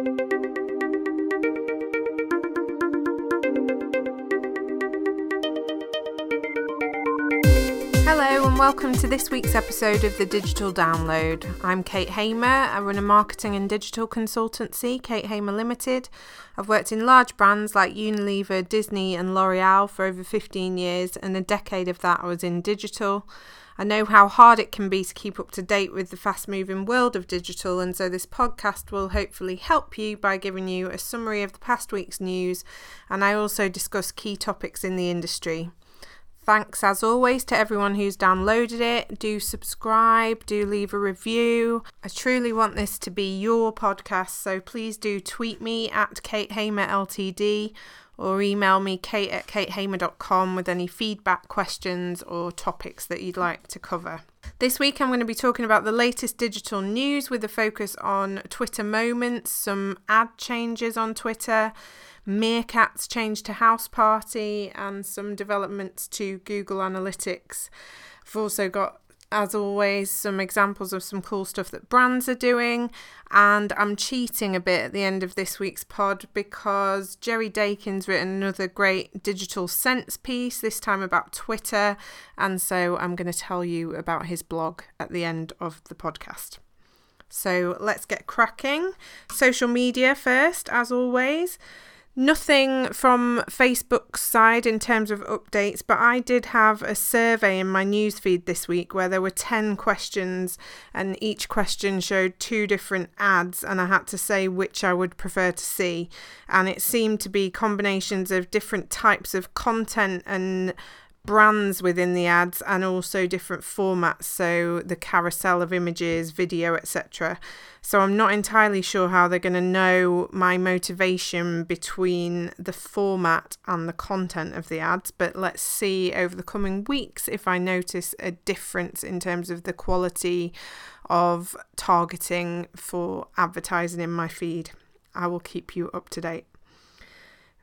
Hello, and welcome to this week's episode of the Digital Download. I'm Kate Hamer. I run a marketing and digital consultancy, Kate Hamer Limited. I've worked in large brands like Unilever, Disney, and L'Oreal for over 15 years, and a decade of that I was in digital. I know how hard it can be to keep up to date with the fast moving world of digital, and so this podcast will hopefully help you by giving you a summary of the past week's news, and I also discuss key topics in the industry. Thanks as always to everyone who's downloaded it. Do subscribe, do leave a review. I truly want this to be your podcast, so please do tweet me at Kate Hamer Ltd or email me kate at katehamer.com with any feedback, questions, or topics that you'd like to cover. This week, I'm going to be talking about the latest digital news with a focus on Twitter moments, some ad changes on Twitter, Meerkat's change to House Party, and some developments to Google Analytics. I've also got as always, some examples of some cool stuff that brands are doing. And I'm cheating a bit at the end of this week's pod because Jerry Daykin's written another great digital sense piece, this time about Twitter. And so I'm going to tell you about his blog at the end of the podcast. So let's get cracking. Social media first, as always. Nothing from Facebook's side in terms of updates, but I did have a survey in my newsfeed this week where there were 10 questions and each question showed two different ads, and I had to say which I would prefer to see. And it seemed to be combinations of different types of content and brands within the ads and also different formats so the carousel of images video etc so i'm not entirely sure how they're going to know my motivation between the format and the content of the ads but let's see over the coming weeks if i notice a difference in terms of the quality of targeting for advertising in my feed. I will keep you up to date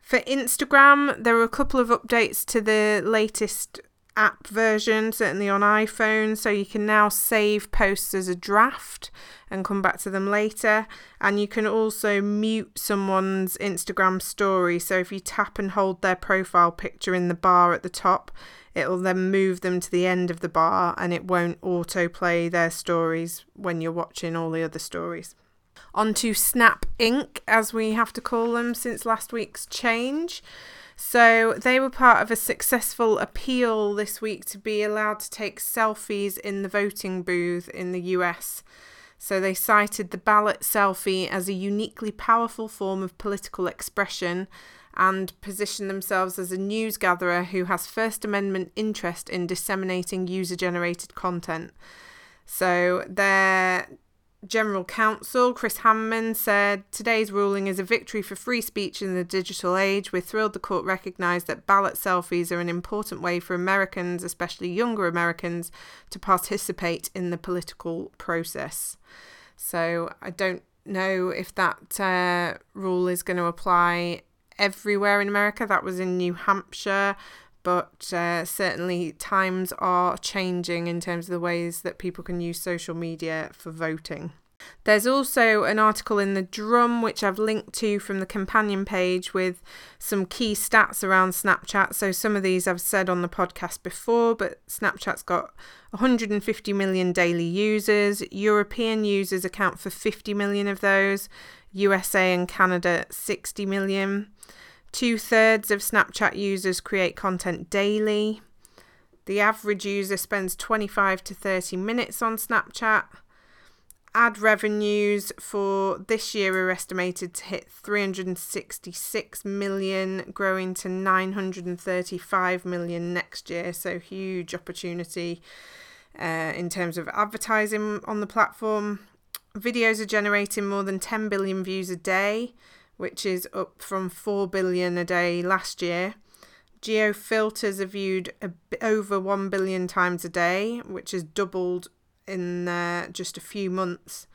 for Instagram, there are a couple of updates to the latest app version, certainly on iPhone. So you can now save posts as a draft and come back to them later. And you can also mute someone's Instagram story. So if you tap and hold their profile picture in the bar at the top, it'll then move them to the end of the bar and it won't autoplay their stories when you're watching all the other stories onto Snap Inc., as we have to call them since last week's change. So they were part of a successful appeal this week to be allowed to take selfies in the voting booth in the US. So they cited the ballot selfie as a uniquely powerful form of political expression and positioned themselves as a news gatherer who has First Amendment interest in disseminating user generated content. So their General Counsel Chris Handman said today's ruling is a victory for free speech in the digital age. We're thrilled the court recognised that ballot selfies are an important way for Americans, especially younger Americans, to participate in the political process. So I don't know if that uh, rule is going to apply everywhere in America. That was in New Hampshire but uh, certainly times are changing in terms of the ways that people can use social media for voting. There's also an article in the Drum which I've linked to from the companion page with some key stats around Snapchat. So, some of these I've said on the podcast before, but Snapchat's got 150 million daily users. European users account for 50 million of those, USA and Canada 60 million. Two thirds of Snapchat users create content daily. The average user spends 25 to 30 minutes on Snapchat. Ad revenues for this year are estimated to hit 366 million, growing to 935 million next year. So, huge opportunity uh, in terms of advertising on the platform. Videos are generating more than 10 billion views a day which is up from 4 billion a day last year. Geo filters are viewed over 1 billion times a day, which has doubled in uh, just a few months.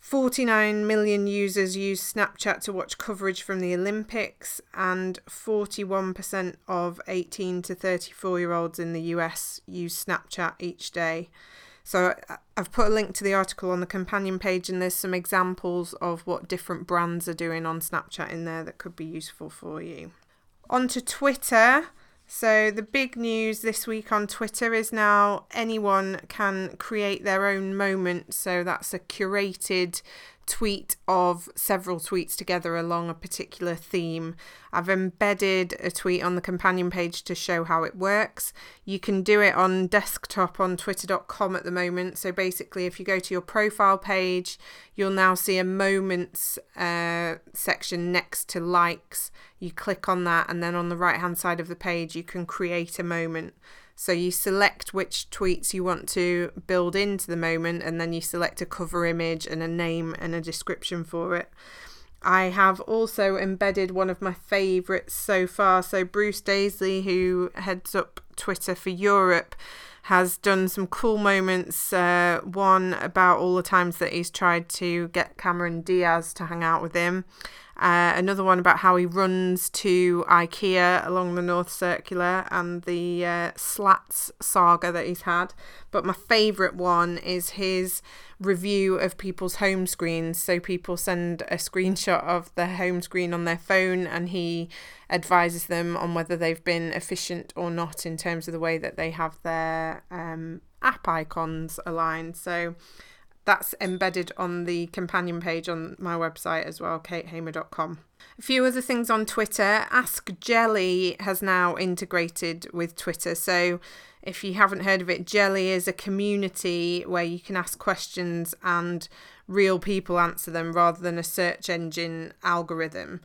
49 million users use Snapchat to watch coverage from the Olympics, and 41% of 18 to 34 year olds in the US use Snapchat each day. So uh, I've put a link to the article on the companion page, and there's some examples of what different brands are doing on Snapchat in there that could be useful for you. On to Twitter. So, the big news this week on Twitter is now anyone can create their own moment. So, that's a curated tweet of several tweets together along a particular theme. I've embedded a tweet on the companion page to show how it works. You can do it on desktop on twitter.com at the moment. So basically, if you go to your profile page, you'll now see a moments uh, section next to likes. You click on that, and then on the right hand side of the page, you can create a moment. So you select which tweets you want to build into the moment, and then you select a cover image and a name and a description for it. I have also embedded one of my favourites so far. So, Bruce Daisley, who heads up Twitter for Europe, has done some cool moments. Uh, one about all the times that he's tried to get Cameron Diaz to hang out with him. Uh, another one about how he runs to IKEA along the North Circular and the uh, slats saga that he's had. But my favourite one is his review of people's home screens. So people send a screenshot of the home screen on their phone and he advises them on whether they've been efficient or not in terms of the way that they have their um, app icons aligned. So that's embedded on the companion page on my website as well, katehamer.com. A few other things on Twitter. Ask Jelly has now integrated with Twitter. So if you haven't heard of it, Jelly is a community where you can ask questions and real people answer them rather than a search engine algorithm.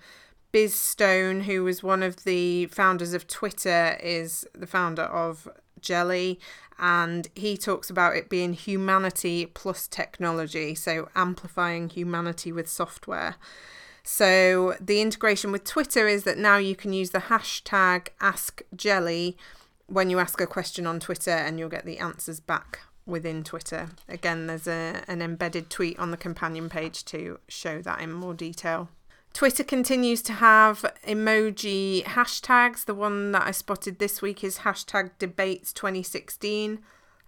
Biz Stone, who was one of the founders of Twitter, is the founder of Jelly, and he talks about it being humanity plus technology, so amplifying humanity with software. So the integration with Twitter is that now you can use the hashtag AskJelly when you ask a question on Twitter and you'll get the answers back within Twitter. Again, there's a, an embedded tweet on the companion page to show that in more detail. Twitter continues to have emoji hashtags. The one that I spotted this week is hashtag debates 2016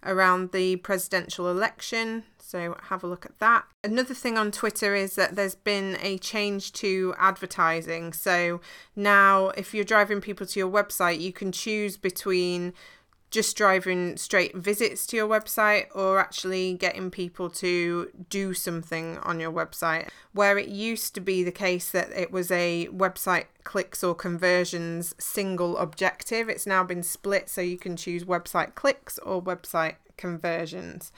around the presidential election. So have a look at that. Another thing on Twitter is that there's been a change to advertising. So now, if you're driving people to your website, you can choose between just driving straight visits to your website or actually getting people to do something on your website. Where it used to be the case that it was a website clicks or conversions single objective, it's now been split so you can choose website clicks or website conversions.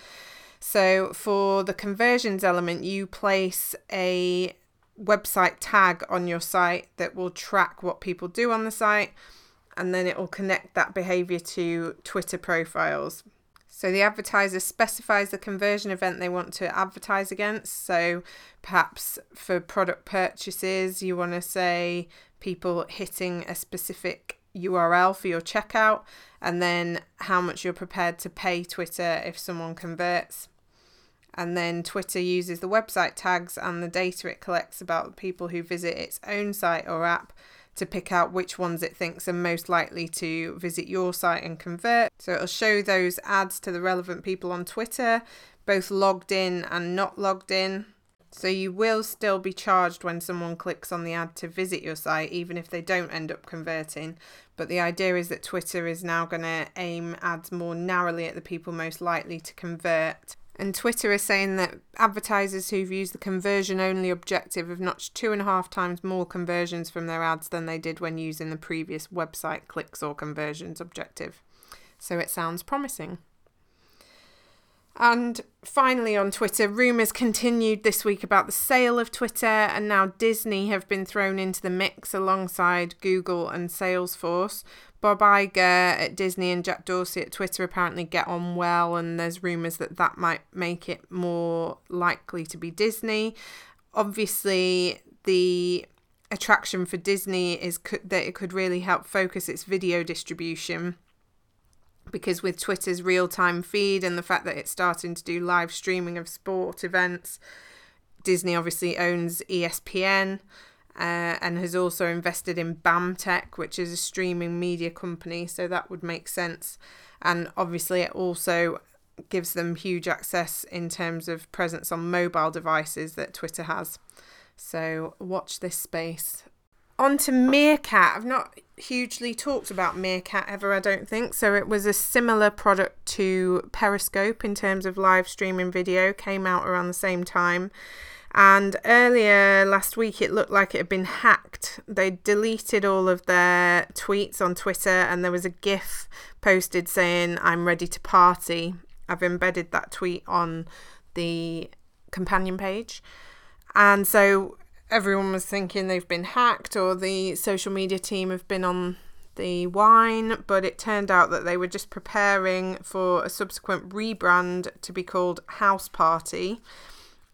So for the conversions element, you place a website tag on your site that will track what people do on the site and then it will connect that behavior to Twitter profiles. So the advertiser specifies the conversion event they want to advertise against. So perhaps for product purchases, you want to say people hitting a specific URL for your checkout, and then how much you're prepared to pay Twitter if someone converts. And then Twitter uses the website tags and the data it collects about people who visit its own site or app to pick out which ones it thinks are most likely to visit your site and convert. So it'll show those ads to the relevant people on Twitter, both logged in and not logged in. So you will still be charged when someone clicks on the ad to visit your site, even if they don't end up converting. But the idea is that Twitter is now going to aim ads more narrowly at the people most likely to convert. And Twitter is saying that advertisers who've used the conversion only objective have notched two and a half times more conversions from their ads than they did when using the previous website clicks or conversions objective. So it sounds promising. And finally, on Twitter, rumours continued this week about the sale of Twitter, and now Disney have been thrown into the mix alongside Google and Salesforce. Bob Iger at Disney and Jack Dorsey at Twitter apparently get on well, and there's rumours that that might make it more likely to be Disney. Obviously, the attraction for Disney is that it could really help focus its video distribution because with Twitter's real time feed and the fact that it's starting to do live streaming of sport events, Disney obviously owns ESPN uh, and has also invested in BAMTech, which is a streaming media company, so that would make sense. And obviously, it also gives them huge access in terms of presence on mobile devices that Twitter has. So watch this space. On to Meerkat. I've not hugely talked about Meerkat ever, I don't think. So it was a similar product to Periscope in terms of live streaming video, came out around the same time. And earlier last week, it looked like it had been hacked. They deleted all of their tweets on Twitter, and there was a GIF posted saying, I'm ready to party. I've embedded that tweet on the companion page. And so everyone was thinking they've been hacked or the social media team have been on the wine, but it turned out that they were just preparing for a subsequent rebrand to be called House Party.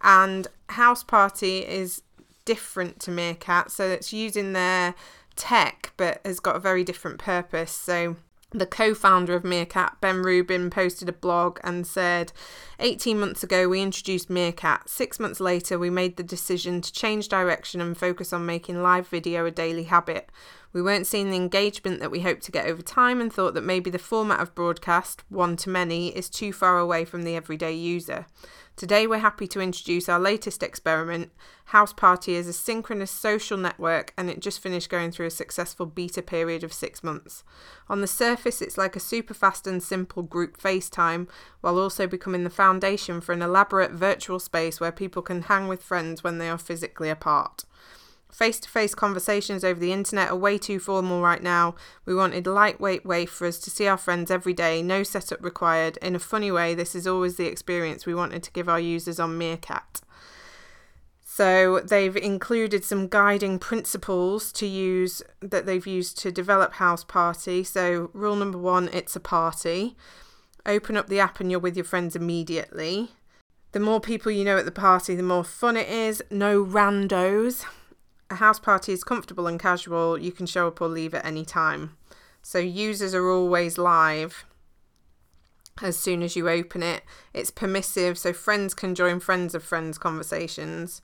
And House Party is different to Meerkat, so it's using their tech but has got a very different purpose. So the co founder of Meerkat, Ben Rubin, posted a blog and said 18 months ago, we introduced Meerkat. Six months later, we made the decision to change direction and focus on making live video a daily habit. We weren't seeing the engagement that we hoped to get over time and thought that maybe the format of broadcast, one to many, is too far away from the everyday user. Today, we're happy to introduce our latest experiment. House Party is a synchronous social network and it just finished going through a successful beta period of six months. On the surface, it's like a super fast and simple group FaceTime, while also becoming the foundation for an elaborate virtual space where people can hang with friends when they are physically apart. Face to face conversations over the internet are way too formal right now. We wanted a lightweight way for us to see our friends every day, no setup required. In a funny way, this is always the experience we wanted to give our users on Meerkat. So they've included some guiding principles to use that they've used to develop House Party. So rule number one, it's a party. Open up the app and you're with your friends immediately. The more people you know at the party, the more fun it is. No randos a house party is comfortable and casual. You can show up or leave at any time. So users are always live as soon as you open it. It's permissive, so friends can join friends of friends conversations,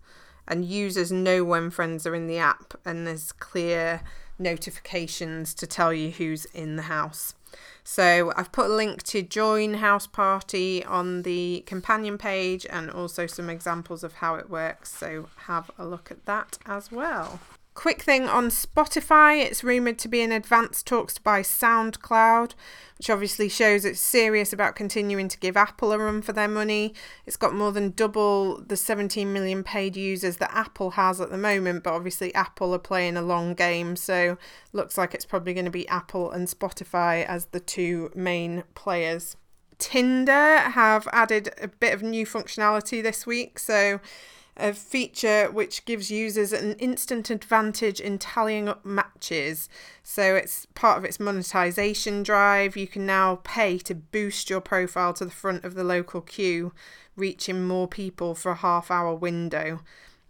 and users know when friends are in the app, and there's clear notifications to tell you who's in the house. So I've put a link to join House Party on the companion page and also some examples of how it works. So have a look at that as well. Quick thing on Spotify, it's rumoured to be in advanced talks to buy SoundCloud, which obviously shows it's serious about continuing to give Apple a run for their money. It's got more than double the 17 million paid users that Apple has at the moment, but obviously Apple are playing a long game, so looks like it's probably going to be Apple and Spotify as the two main players. Tinder have added a bit of new functionality this week, so a feature which gives users an instant advantage in tallying up matches. So it's part of its monetization drive. You can now pay to boost your profile to the front of the local queue, reaching more people for a half hour window.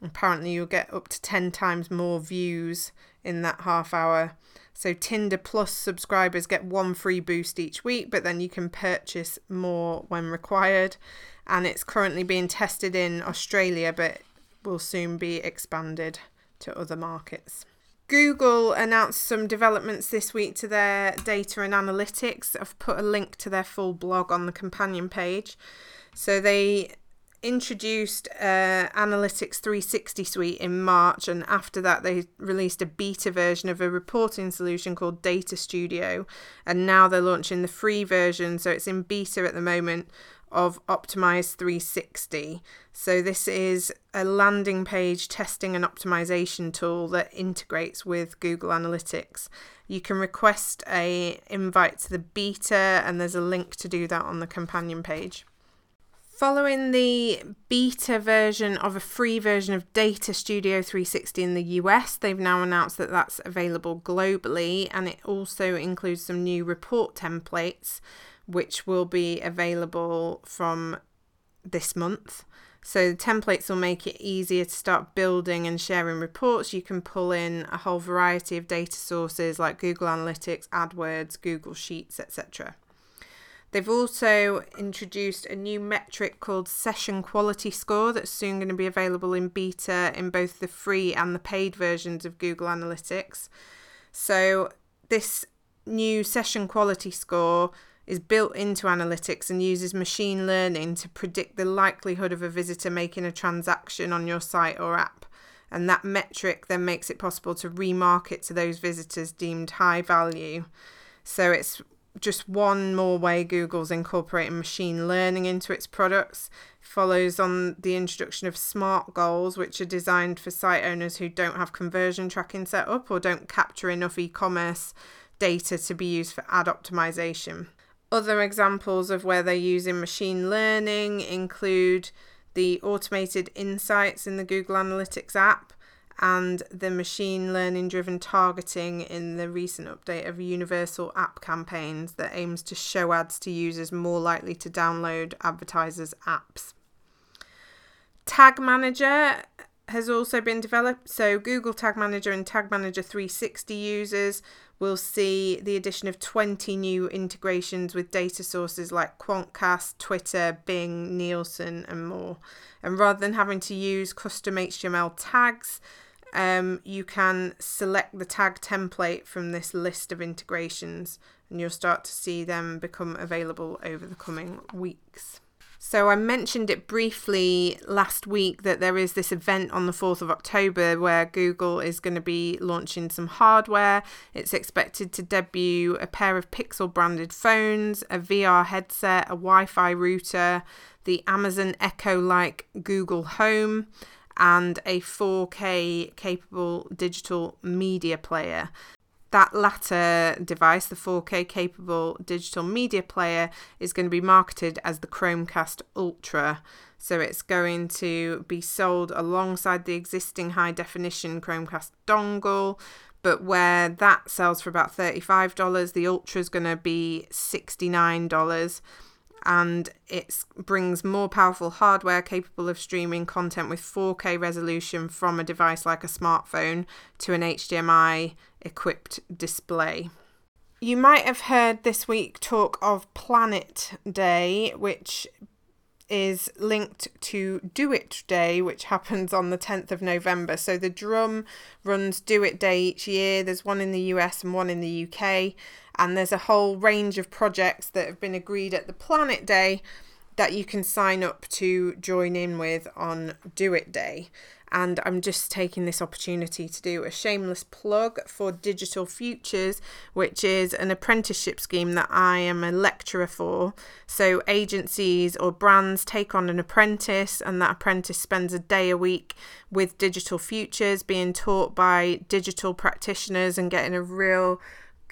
Apparently, you'll get up to 10 times more views in that half hour. So, Tinder Plus subscribers get one free boost each week, but then you can purchase more when required and it's currently being tested in Australia but will soon be expanded to other markets. Google announced some developments this week to their data and analytics. I've put a link to their full blog on the companion page. So they introduced uh, Analytics 360 suite in March, and after that, they released a beta version of a reporting solution called Data Studio. And now they're launching the free version, so it's in beta at the moment of Optimize 360. So this is a landing page testing and optimization tool that integrates with Google Analytics. You can request a invite to the beta and there's a link to do that on the companion page. Following the beta version of a free version of Data Studio 360 in the US, they've now announced that that's available globally and it also includes some new report templates which will be available from this month. So the templates will make it easier to start building and sharing reports. You can pull in a whole variety of data sources like Google Analytics, AdWords, Google Sheets, etc. They've also introduced a new metric called Session Quality Score that's soon going to be available in beta in both the free and the paid versions of Google Analytics. So, this new session quality score is built into analytics and uses machine learning to predict the likelihood of a visitor making a transaction on your site or app. And that metric then makes it possible to remarket to those visitors deemed high value. So it's just one more way Google's incorporating machine learning into its products. Follows on the introduction of smart goals, which are designed for site owners who don't have conversion tracking set up or don't capture enough e commerce data to be used for ad optimization. Other examples of where they're using machine learning include the automated insights in the Google Analytics app and the machine learning driven targeting in the recent update of Universal App Campaigns that aims to show ads to users more likely to download advertisers' apps. Tag Manager has also been developed. So, Google Tag Manager and Tag Manager 360 users will see the addition of 20 new integrations with data sources like Quantcast, Twitter, Bing, Nielsen, and more. And rather than having to use custom HTML tags, um, you can select the tag template from this list of integrations and you'll start to see them become available over the coming weeks. So, I mentioned it briefly last week that there is this event on the 4th of October where Google is going to be launching some hardware. It's expected to debut a pair of Pixel branded phones, a VR headset, a Wi Fi router, the Amazon Echo like Google Home, and a 4K capable digital media player that latter device, the 4K capable digital media player, is going to be marketed as the Chromecast Ultra. So it's going to be sold alongside the existing high definition Chromecast dongle. But where that sells for about $35, the Ultra is going to be $69 and it brings more powerful hardware capable of streaming content with 4K resolution from a device like a smartphone to an HDMI equipped display. You might have heard this week talk of Planet Day, which is linked to Do It Day, which happens on the 10th of November. So the drum runs Do It Day each year. There's one in the US and one in the UK. And there's a whole range of projects that have been agreed at the Planet Day that you can sign up to join in with on Do It Day and I'm just taking this opportunity to do a shameless plug for Digital Futures, which is an apprenticeship scheme that I am a lecturer for. So, agencies or brands take on an apprentice, and that apprentice spends a day a week with Digital Futures, being taught by digital practitioners and getting a real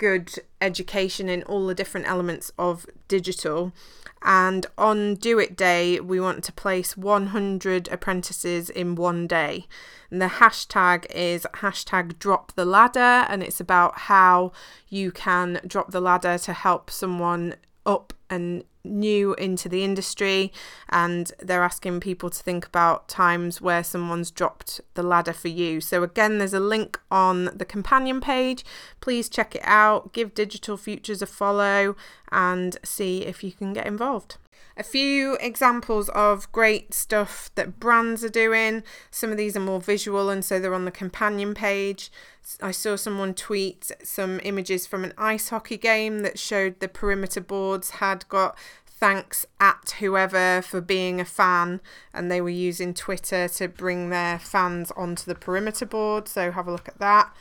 good education in all the different elements of digital. And on Do It Day, we want to place 100 apprentices in one day. And the hashtag is hashtag drop the ladder, and it's about how you can drop the ladder to help someone up and new into the industry and they're asking people to think about times where someone's dropped the ladder for you. So again there's a link on the companion page. Please check it out, give Digital Futures a follow and see if you can get involved. A few examples of great stuff that brands are doing. Some of these are more visual and so they're on the companion page. I saw someone tweet some images from an ice hockey game that showed the perimeter boards had got thanks at whoever for being a fan and they were using Twitter to bring their fans onto the perimeter board. So have a look at that.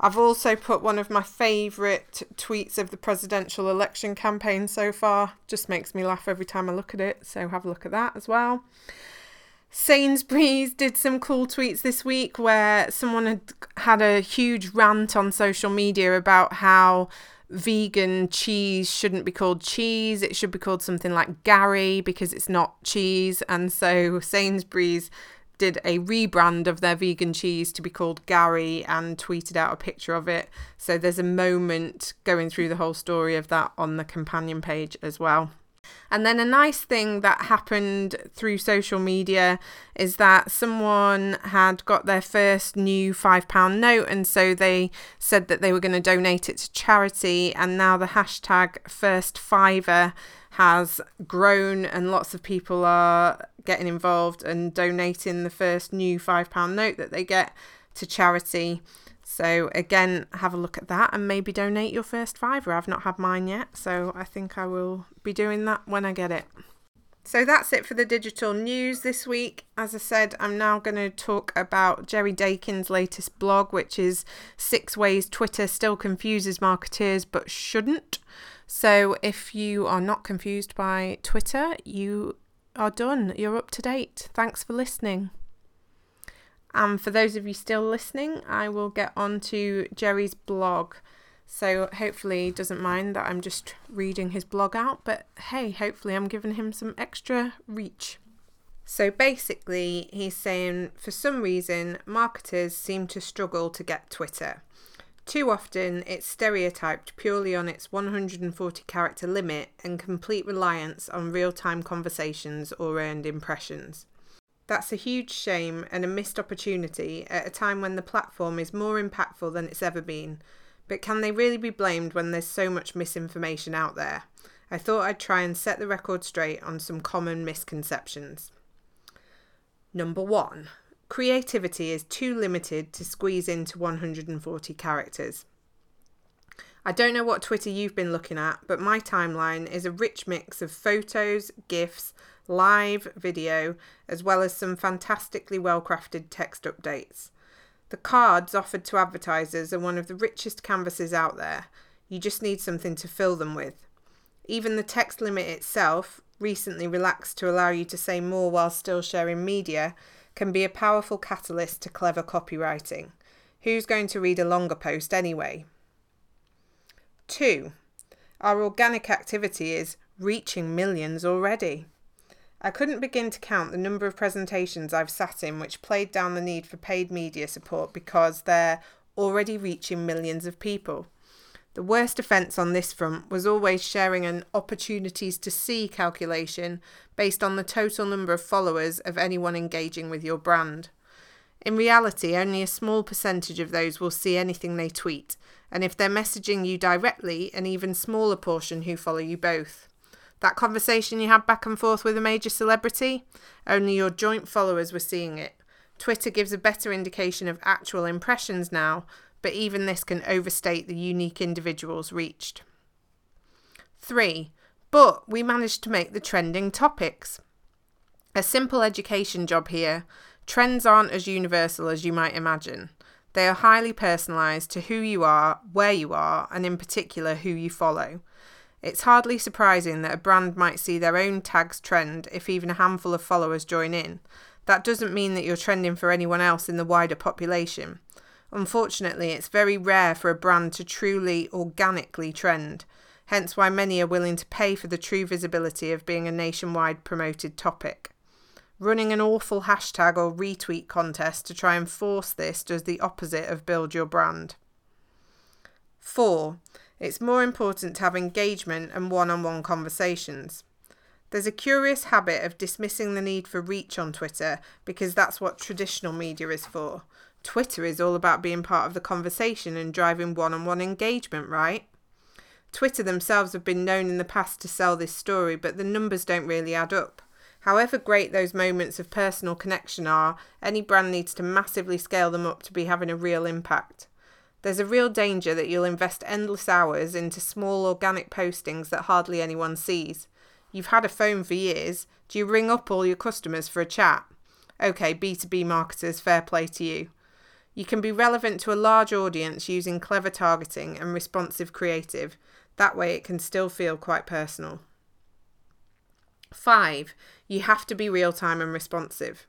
I've also put one of my favourite tweets of the presidential election campaign so far. Just makes me laugh every time I look at it. So have a look at that as well. Sainsbury's did some cool tweets this week where someone had had a huge rant on social media about how vegan cheese shouldn't be called cheese. It should be called something like Gary because it's not cheese. And so Sainsbury's did a rebrand of their vegan cheese to be called Gary and tweeted out a picture of it. So there's a moment going through the whole story of that on the companion page as well. And then a nice thing that happened through social media is that someone had got their first new £5 note, and so they said that they were going to donate it to charity. And now the hashtag first fiver has grown, and lots of people are getting involved and donating the first new £5 note that they get to charity. So, again, have a look at that and maybe donate your first fiver. I've not had mine yet, so I think I will be doing that when I get it. So that's it for the digital news this week. As I said, I'm now going to talk about Jerry Daykin's latest blog, which is Six Ways Twitter Still Confuses Marketeers But Shouldn't. So if you are not confused by Twitter, you are done. You're up to date. Thanks for listening. And for those of you still listening, I will get on to Jerry's blog. So hopefully he doesn't mind that I'm just reading his blog out, but hey, hopefully I'm giving him some extra reach. So basically, he's saying for some reason, marketers seem to struggle to get Twitter. Too often, it's stereotyped purely on its 140 character limit and complete reliance on real time conversations or earned impressions. That's a huge shame and a missed opportunity at a time when the platform is more impactful than it's ever been. But can they really be blamed when there's so much misinformation out there? I thought I'd try and set the record straight on some common misconceptions. Number one, creativity is too limited to squeeze into 140 characters. I don't know what Twitter you've been looking at, but my timeline is a rich mix of photos, GIFs, live video, as well as some fantastically well crafted text updates. The cards offered to advertisers are one of the richest canvases out there. You just need something to fill them with. Even the text limit itself, recently relaxed to allow you to say more while still sharing media, can be a powerful catalyst to clever copywriting. Who's going to read a longer post anyway? 2. Our organic activity is reaching millions already. I couldn't begin to count the number of presentations I've sat in which played down the need for paid media support because they're already reaching millions of people. The worst offence on this front was always sharing an opportunities to see calculation based on the total number of followers of anyone engaging with your brand. In reality, only a small percentage of those will see anything they tweet, and if they're messaging you directly, an even smaller portion who follow you both. That conversation you had back and forth with a major celebrity, only your joint followers were seeing it. Twitter gives a better indication of actual impressions now, but even this can overstate the unique individuals reached. 3. But we managed to make the trending topics. A simple education job here. Trends aren't as universal as you might imagine. They are highly personalised to who you are, where you are, and in particular who you follow. It's hardly surprising that a brand might see their own tags trend if even a handful of followers join in. That doesn't mean that you're trending for anyone else in the wider population. Unfortunately, it's very rare for a brand to truly organically trend, hence why many are willing to pay for the true visibility of being a nationwide promoted topic. Running an awful hashtag or retweet contest to try and force this does the opposite of build your brand. 4. It's more important to have engagement and one on one conversations. There's a curious habit of dismissing the need for reach on Twitter because that's what traditional media is for. Twitter is all about being part of the conversation and driving one on one engagement, right? Twitter themselves have been known in the past to sell this story, but the numbers don't really add up. However great those moments of personal connection are, any brand needs to massively scale them up to be having a real impact. There's a real danger that you'll invest endless hours into small organic postings that hardly anyone sees. You've had a phone for years. Do you ring up all your customers for a chat? Okay, B2B marketers, fair play to you. You can be relevant to a large audience using clever targeting and responsive creative. That way, it can still feel quite personal. 5. You have to be real time and responsive.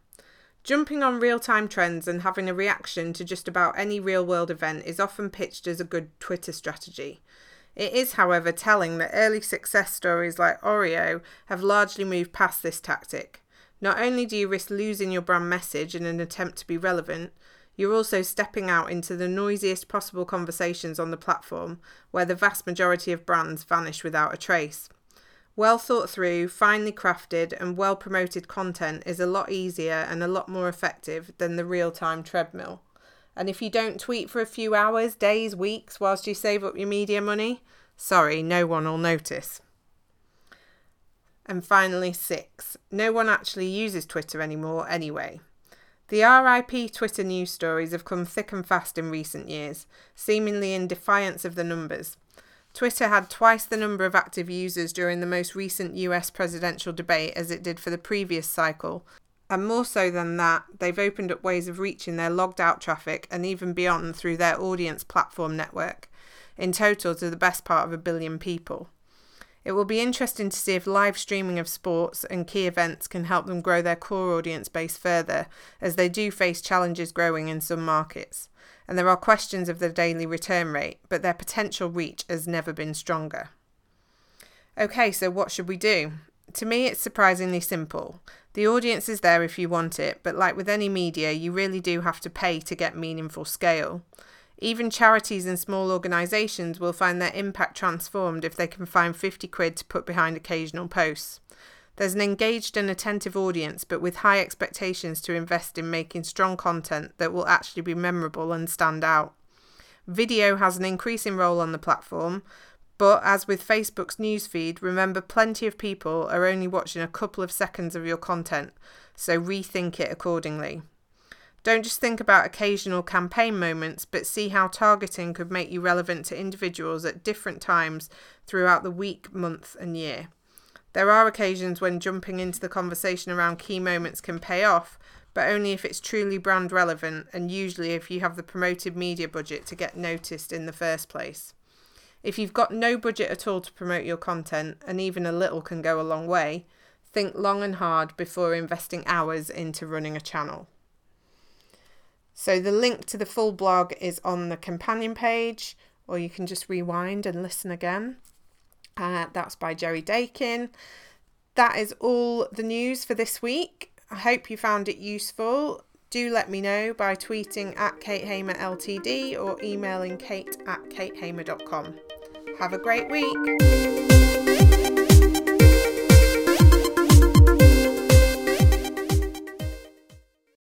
Jumping on real time trends and having a reaction to just about any real world event is often pitched as a good Twitter strategy. It is, however, telling that early success stories like Oreo have largely moved past this tactic. Not only do you risk losing your brand message in an attempt to be relevant, you're also stepping out into the noisiest possible conversations on the platform where the vast majority of brands vanish without a trace. Well thought through, finely crafted, and well promoted content is a lot easier and a lot more effective than the real time treadmill. And if you don't tweet for a few hours, days, weeks, whilst you save up your media money, sorry, no one will notice. And finally, six, no one actually uses Twitter anymore anyway. The RIP Twitter news stories have come thick and fast in recent years, seemingly in defiance of the numbers. Twitter had twice the number of active users during the most recent US presidential debate as it did for the previous cycle, and more so than that, they've opened up ways of reaching their logged out traffic and even beyond through their audience platform network, in total to the best part of a billion people. It will be interesting to see if live streaming of sports and key events can help them grow their core audience base further, as they do face challenges growing in some markets. And there are questions of the daily return rate, but their potential reach has never been stronger. Okay, so what should we do? To me, it's surprisingly simple. The audience is there if you want it, but like with any media, you really do have to pay to get meaningful scale. Even charities and small organisations will find their impact transformed if they can find 50 quid to put behind occasional posts. There's an engaged and attentive audience, but with high expectations to invest in making strong content that will actually be memorable and stand out. Video has an increasing role on the platform, but as with Facebook's newsfeed, remember plenty of people are only watching a couple of seconds of your content, so rethink it accordingly. Don't just think about occasional campaign moments, but see how targeting could make you relevant to individuals at different times throughout the week, month, and year. There are occasions when jumping into the conversation around key moments can pay off, but only if it's truly brand relevant and usually if you have the promoted media budget to get noticed in the first place. If you've got no budget at all to promote your content, and even a little can go a long way, think long and hard before investing hours into running a channel. So, the link to the full blog is on the companion page, or you can just rewind and listen again. Uh, that's by Jerry Daykin. That is all the news for this week. I hope you found it useful. Do let me know by tweeting at Kate Hamer Ltd or emailing kate at katehamer.com. Have a great week.